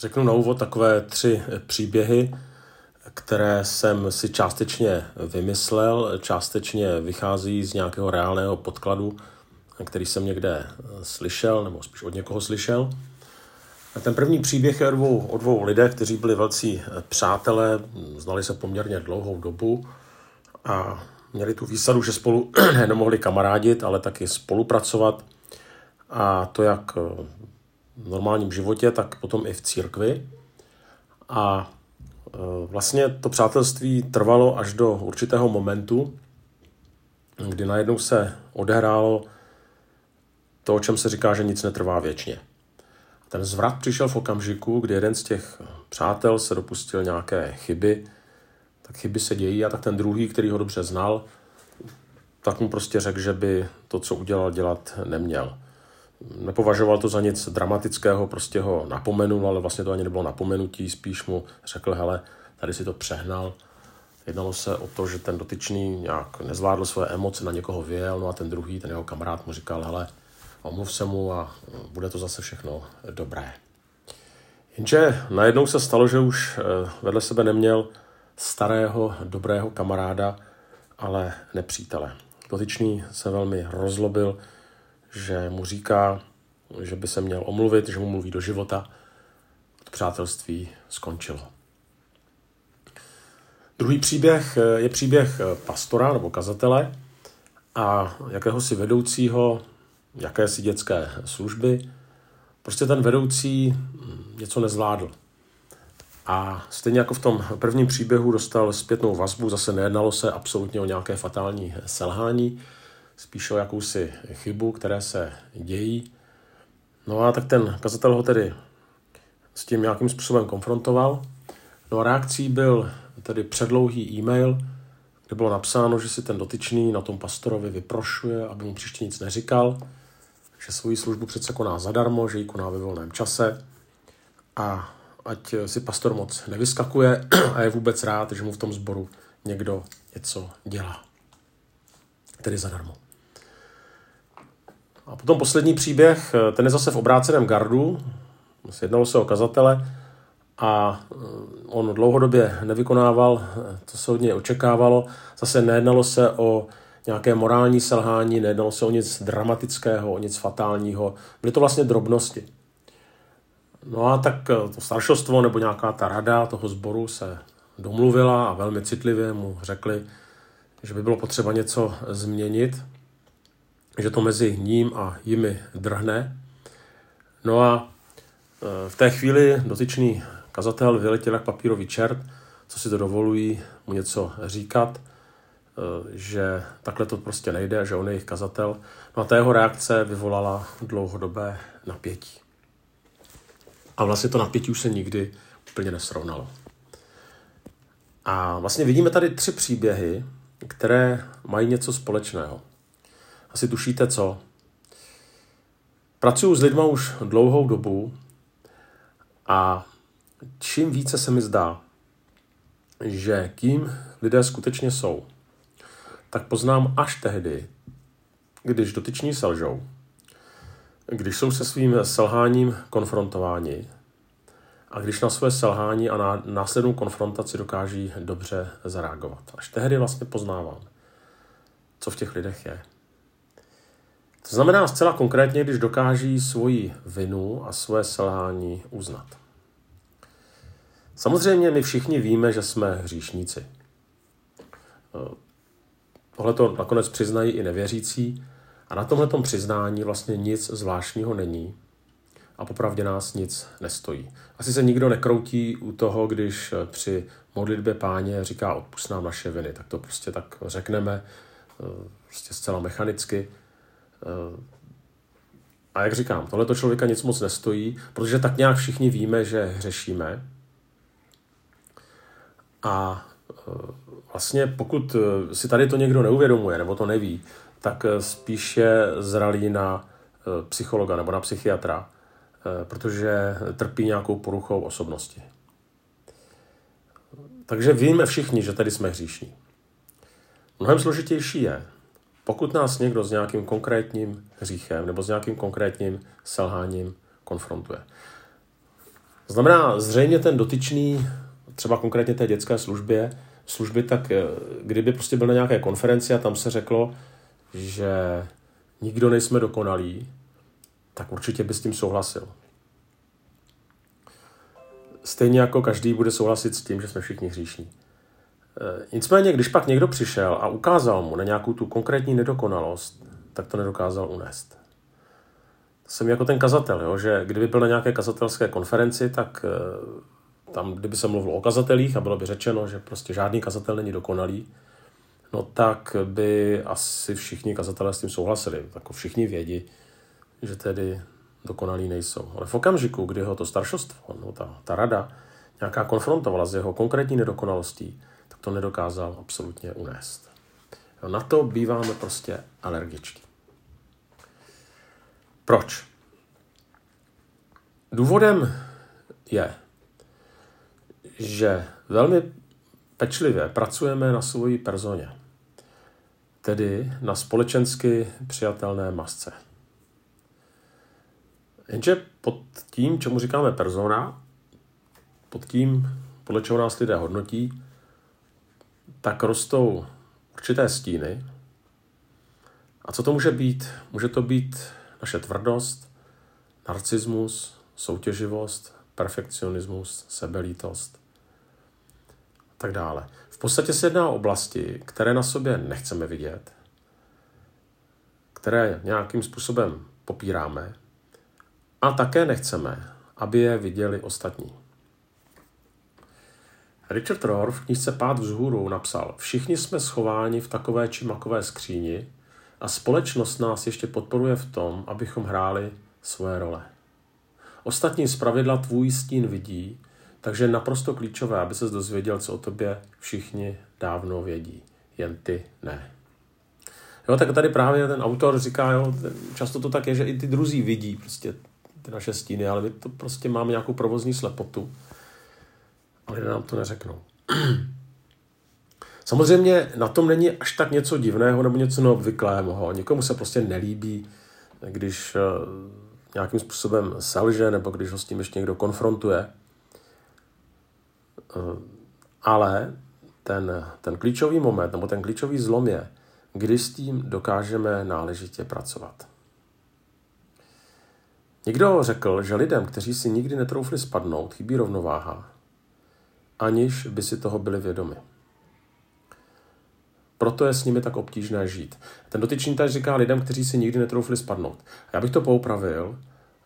Řeknu na úvod takové tři příběhy, které jsem si částečně vymyslel, částečně vychází z nějakého reálného podkladu, který jsem někde slyšel, nebo spíš od někoho slyšel. Ten první příběh je o dvou, o dvou lidech, kteří byli velcí přátelé, znali se poměrně dlouhou dobu a měli tu výsadu, že spolu nejenom mohli kamarádit, ale taky spolupracovat. A to jak normálním životě, tak potom i v církvi. A e, vlastně to přátelství trvalo až do určitého momentu, kdy najednou se odehrálo to, o čem se říká, že nic netrvá věčně. Ten zvrat přišel v okamžiku, kdy jeden z těch přátel se dopustil nějaké chyby, tak chyby se dějí a tak ten druhý, který ho dobře znal, tak mu prostě řekl, že by to, co udělal, dělat neměl. Nepovažoval to za nic dramatického, prostě ho napomenul, ale vlastně to ani nebylo napomenutí, spíš mu řekl, hele, tady si to přehnal. Jednalo se o to, že ten dotyčný nějak nezvládl své emoce, na někoho vyjel, no a ten druhý, ten jeho kamarád mu říkal, hele, omluv se mu a bude to zase všechno dobré. Jenže najednou se stalo, že už eh, vedle sebe neměl starého, dobrého kamaráda, ale nepřítele. Dotyčný se velmi rozlobil, že mu říká, že by se měl omluvit, že mu mluví do života. To přátelství skončilo. Druhý příběh eh, je příběh eh, pastora nebo kazatele a jakéhosi vedoucího jakési dětské služby. Prostě ten vedoucí hm, něco nezvládl. A stejně jako v tom prvním příběhu dostal zpětnou vazbu, zase nejednalo se absolutně o nějaké fatální selhání, spíš o jakousi chybu, které se dějí. No a tak ten kazatel ho tedy s tím nějakým způsobem konfrontoval. No a reakcí byl tedy předlouhý e-mail, kde bylo napsáno, že si ten dotyčný na tom pastorovi vyprošuje, aby mu příště nic neříkal, že svoji službu přece koná zadarmo, že ji koná ve volném čase a ať si pastor moc nevyskakuje a je vůbec rád, že mu v tom sboru někdo něco dělá. Tedy zadarmo. A potom poslední příběh, ten je zase v obráceném gardu. Jednalo se o kazatele a eh, on dlouhodobě nevykonával, to se od něj očekávalo. Zase nejednalo se o nějaké morální selhání, nejednalo se o nic dramatického, o nic fatálního. Byly to vlastně drobnosti. No a tak eh, to staršostvo nebo nějaká ta rada toho sboru se domluvila a velmi citlivě mu řekli, že by bylo potřeba něco změnit, že to mezi ním a jimi drhne. No a eh, v té chvíli dotyčný kazatel vyletěl jak papírový čert, co si to dovolují mu něco říkat, eh, že takhle to prostě nejde, že on je jejich kazatel. No a ta jeho reakce vyvolala dlouhodobé napětí. A vlastně to napětí už se nikdy úplně nesrovnalo. A vlastně vidíme tady tři příběhy, které mají něco společného. Asi tušíte co? Pracuji s lidmi už dlouhou dobu a čím více se mi zdá, že kým lidé skutečně jsou, tak poznám až tehdy, když dotyční selžou když jsou se svým selháním konfrontováni a když na své selhání a na následnou konfrontaci dokáží dobře zareagovat. Až tehdy vlastně poznávám, co v těch lidech je. To znamená zcela konkrétně, když dokáží svoji vinu a své selhání uznat. Samozřejmě my všichni víme, že jsme hříšníci. Tohle to nakonec přiznají i nevěřící, a na tomhle přiznání vlastně nic zvláštního není a popravdě nás nic nestojí. Asi se nikdo nekroutí u toho, když při modlitbě páně říká odpust nám naše viny. Tak to prostě tak řekneme, eh, prostě zcela mechanicky. Eh, a jak říkám, tohle člověka nic moc nestojí, protože tak nějak všichni víme, že hřešíme. A eh, vlastně pokud si tady to někdo neuvědomuje, nebo to neví, tak eh, spíše zralí na eh, psychologa nebo na psychiatra, eh, protože trpí nějakou poruchou osobnosti. Takže víme všichni, že tady jsme hříšní. Mnohem složitější je, pokud nás někdo s nějakým konkrétním hříchem nebo s nějakým konkrétním selháním konfrontuje. Znamená, zřejmě ten dotyčný, třeba konkrétně té dětské službě, služby, tak eh, kdyby prostě byl na nějaké konferenci a tam se řeklo, že nikdo nejsme dokonalí, tak určitě by s tím souhlasil. Stejně jako každý bude souhlasit s tím, že jsme všichni hříšní. Eh, nicméně, když pak někdo přišel a ukázal mu na nějakou tu konkrétní nedokonalost, tak to nedokázal unést. Jsem jako ten kazatel, jo, že kdyby byl na nějaké kazatelské konferenci, tak eh, tam, kdyby se mluvilo o kazatelích a bylo by řečeno, že prostě žádný kazatel není dokonalý, no tak by asi všichni kazatelé s tím souhlasili. Tak všichni vědí, že tedy dokonalí nejsou. Ale v okamžiku, kdy ho to staršostvo, no ta, ta rada, nějaká konfrontovala s jeho konkrétní nedokonalostí, to nedokázal absolutně unést. Na to býváme prostě alergičtí. Proč? Důvodem je, že velmi pečlivě pracujeme na svoji personě, tedy na společensky přijatelné masce. Jenže pod tím, čemu říkáme persona, pod tím, podle čeho nás lidé hodnotí, tak rostou určité stíny. A co to může být? Může to být naše tvrdost, narcismus, soutěživost, perfekcionismus, sebelítost a tak dále. V podstatě se jedná o oblasti, které na sobě nechceme vidět, které nějakým způsobem popíráme a také nechceme, aby je viděli ostatní. Richard Rohr v knižce Pád vzhůru napsal, všichni jsme schováni v takové či makové skříni a společnost nás ještě podporuje v tom, abychom hráli svoje role. Ostatní zpravidla tvůj stín vidí, takže je naprosto klíčové, aby se dozvěděl, co o tobě všichni dávno vědí. Jen ty ne. Jo, tak tady právě ten autor říká, jo, často to tak je, že i ty druzí vidí prostě ty naše stíny, ale my to prostě máme nějakou provozní slepotu a lidé nám to neřeknou. Samozřejmě na tom není až tak něco divného nebo něco neobvyklého. Někomu se prostě nelíbí, když eh, nějakým způsobem selže nebo když ho s tím ještě někdo konfrontuje. Eh, ale ten, ten klíčový moment nebo ten klíčový zlom je, kdy s tím dokážeme náležitě pracovat. Někdo řekl, že lidem, kteří si nikdy netroufli spadnout, chybí rovnováha, aniž by si toho byli vědomi. Proto je s nimi tak obtížné žít. Ten dotyčný tady říká lidem, kteří si nikdy netroufli spadnout. Já bych to poupravil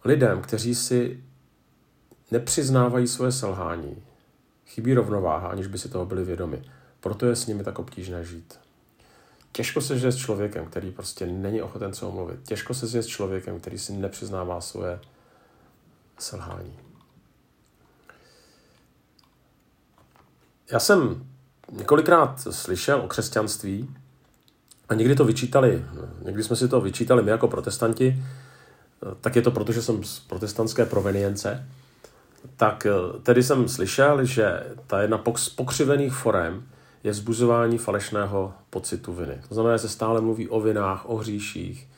lidem, kteří si nepřiznávají svoje selhání. Chybí rovnováha, aniž by si toho byli vědomi. Proto je s nimi tak obtížné žít. Těžko se žije s člověkem, který prostě není ochoten se omluvit. Těžko se žije s člověkem, který si nepřiznává svoje selhání. Já jsem několikrát slyšel o křesťanství a někdy to vyčítali, někdy jsme si to vyčítali my jako protestanti, tak je to proto, že jsem z protestantské provenience, tak tedy jsem slyšel, že ta jedna z pokřivených forem je zbuzování falešného pocitu viny. To znamená, že se stále mluví o vinách, o hříších,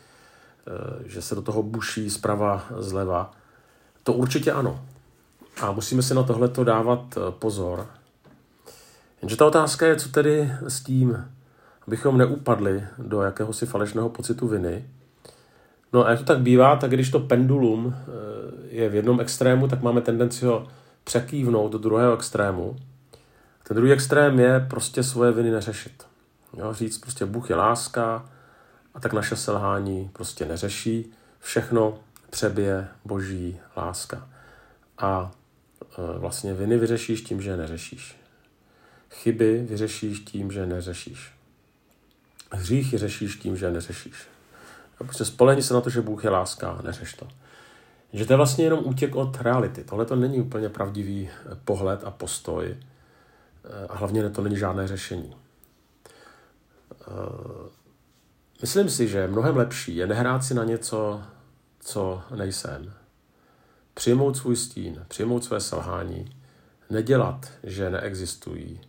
eh, že se do toho buší zprava, zleva. To určitě ano. A musíme si na tohleto dávat eh, pozor. Jenže ta otázka je, co tedy s tím, abychom neupadli do jakéhosi falešného pocitu viny. No a jak to tak bývá, tak když to pendulum eh, je v jednom extrému, tak máme tendenci ho překývnout do druhého extrému. Ten druhý extrém je prostě svoje viny neřešit. Jo, říct prostě Bůh je láska a tak naše selhání prostě neřeší. Všechno přebije boží láska. A e, vlastně viny vyřešíš tím, že neřešíš. Chyby vyřešíš tím, že neřešíš. Hříchy řešíš tím, že neřešíš. A prostě spolehni se na to, že Bůh je láska neřeš to. Že to je vlastně jenom útěk od reality. Tohle to není úplně pravdivý pohled a postoj Eh, a hlavně to není žádné řešení. Eh, myslím si, že mnohem lepší je nehrát si na něco, co nejsem. Přijmout svůj stín, přijmout své selhání, nedělat, že neexistují,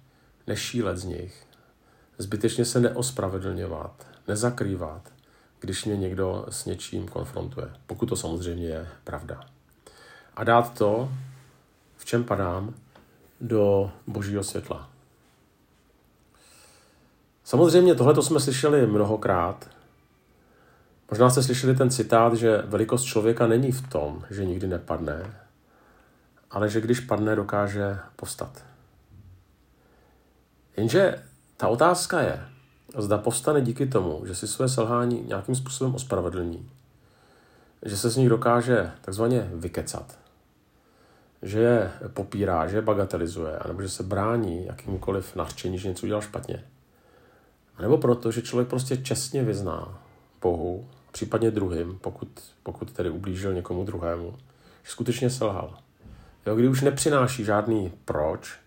nešílet z nich, zbytečně se neospravedlňovat, nezakrývat, když mě někdo s něčím konfrontuje, pokud to samozřejmě je pravda. A dát to, v čem padám do božího světla. Samozřejmě tohle jsme slyšeli mnohokrát. Možná jste slyšeli ten citát, že velikost člověka není v tom, že nikdy nepadne, ale že když padne, dokáže povstat. Jenže ta otázka je, zda povstane díky tomu, že si své selhání nějakým způsobem ospravedlní, že se z nich dokáže takzvaně vykecat, že je popírá, že je bagatelizuje, anebo že se brání jakýmkoliv nařčení, že něco udělal špatně. A nebo proto, že člověk prostě čestně vyzná Bohu, případně druhým, pokud, pokud tedy ublížil někomu druhému, že skutečně selhal. Jo, kdy už nepřináší žádný proč,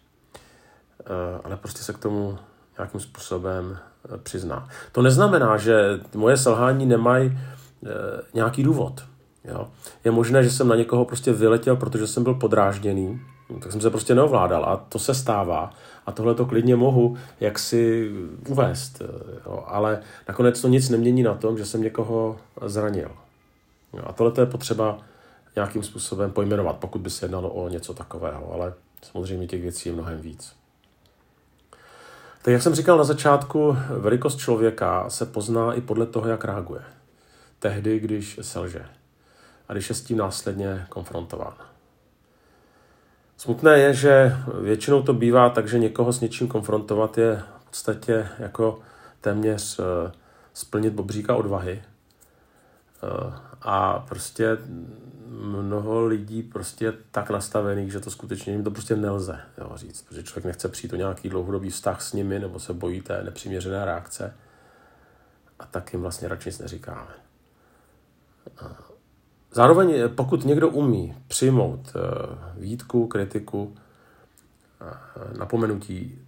ale prostě se k tomu nějakým způsobem eh, přizná. To neznamená, že moje selhání nemají eh, nějaký důvod. Jo. Je možné, že jsem na někoho prostě vyletěl, protože jsem byl podrážděný, tak jsem se prostě neovládal a to se stává a tohle to klidně mohu jak si uvést. Jo. Ale nakonec to nic nemění na tom, že jsem někoho zranil. Jo. A tohle je potřeba nějakým způsobem pojmenovat, pokud by se jednalo o něco takového, ale samozřejmě těch věcí je mnohem víc. Tak jak jsem říkal na začátku, velikost člověka se pozná i podle toho, jak reaguje. Tehdy, když selže a když je s tím následně konfrontován. Smutné je, že většinou to bývá tak, že někoho s něčím konfrontovat je v podstatě jako téměř eh, splnit bobříka odvahy. A prostě mnoho lidí prostě je tak nastavených, že to skutečně jim to prostě nelze jo, říct, protože člověk nechce přijít o nějaký dlouhodobý vztah s nimi, nebo se bojí té nepřiměřené reakce. A tak jim vlastně radši nic neříkáme. Zároveň, pokud někdo umí přijmout eh, výtku, kritiku, napomenutí,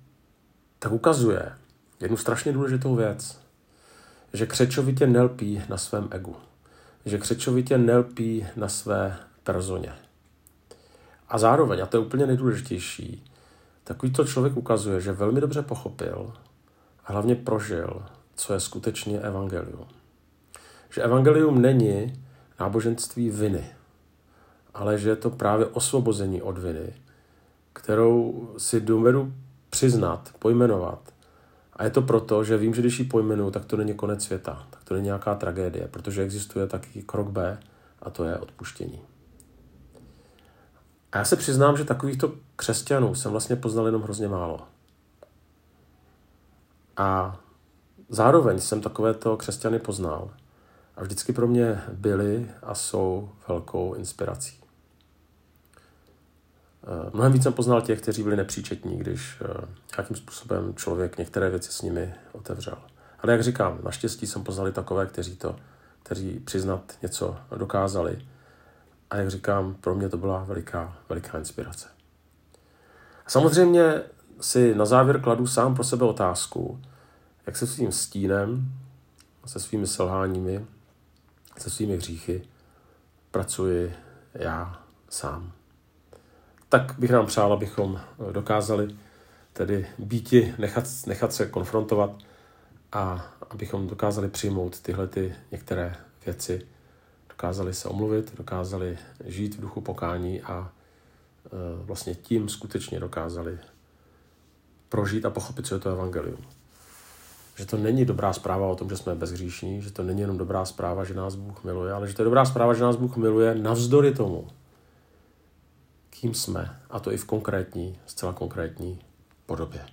tak ukazuje jednu strašně důležitou věc, že křečovitě nelpí na svém egu že křečovitě nelpí na své personě. A zároveň, a to je úplně nejdůležitější, takovýto člověk ukazuje, že velmi dobře pochopil a hlavně prožil, co je skutečně evangelium. Že evangelium není náboženství viny, ale že je to právě osvobození od viny, kterou si dovedu přiznat, pojmenovat a je to proto, že vím, že když ji pojmenu, tak to není konec světa, tak to není nějaká tragédie, protože existuje taky krok B a to je odpuštění. A já se přiznám, že takovýchto křesťanů jsem vlastně poznal jenom hrozně málo. A zároveň jsem takovéto křesťany poznal a vždycky pro mě byli a jsou velkou inspirací. Eh, mnohem víc jsem poznal těch, kteří byli nepříčetní, když eh, nějakým způsobem člověk některé věci s nimi otevřel. Ale jak říkám, naštěstí jsem poznal i takové, kteří to, kteří přiznat něco dokázali. A jak říkám, pro mě to byla veliká, veliká inspirace. A samozřejmě si na závěr kladu sám pro sebe otázku, jak se svým stínem, se svými selháními, se svými hříchy pracuji já sám tak bych nám přál, abychom eh, dokázali tedy býti, nechat, nechat se konfrontovat a abychom dokázali přijmout tyhle ty některé věci, dokázali se omluvit, dokázali žít v duchu pokání a e, vlastně tím skutečně dokázali prožít a pochopit, co je to evangelium. Že to není dobrá zpráva o tom, že jsme bezhříšní, že to není jenom dobrá zpráva, že nás Bůh miluje, ale že to je dobrá zpráva, že nás Bůh miluje navzdory tomu, kým jsme, a to i v konkrétní, zcela konkrétní podobě.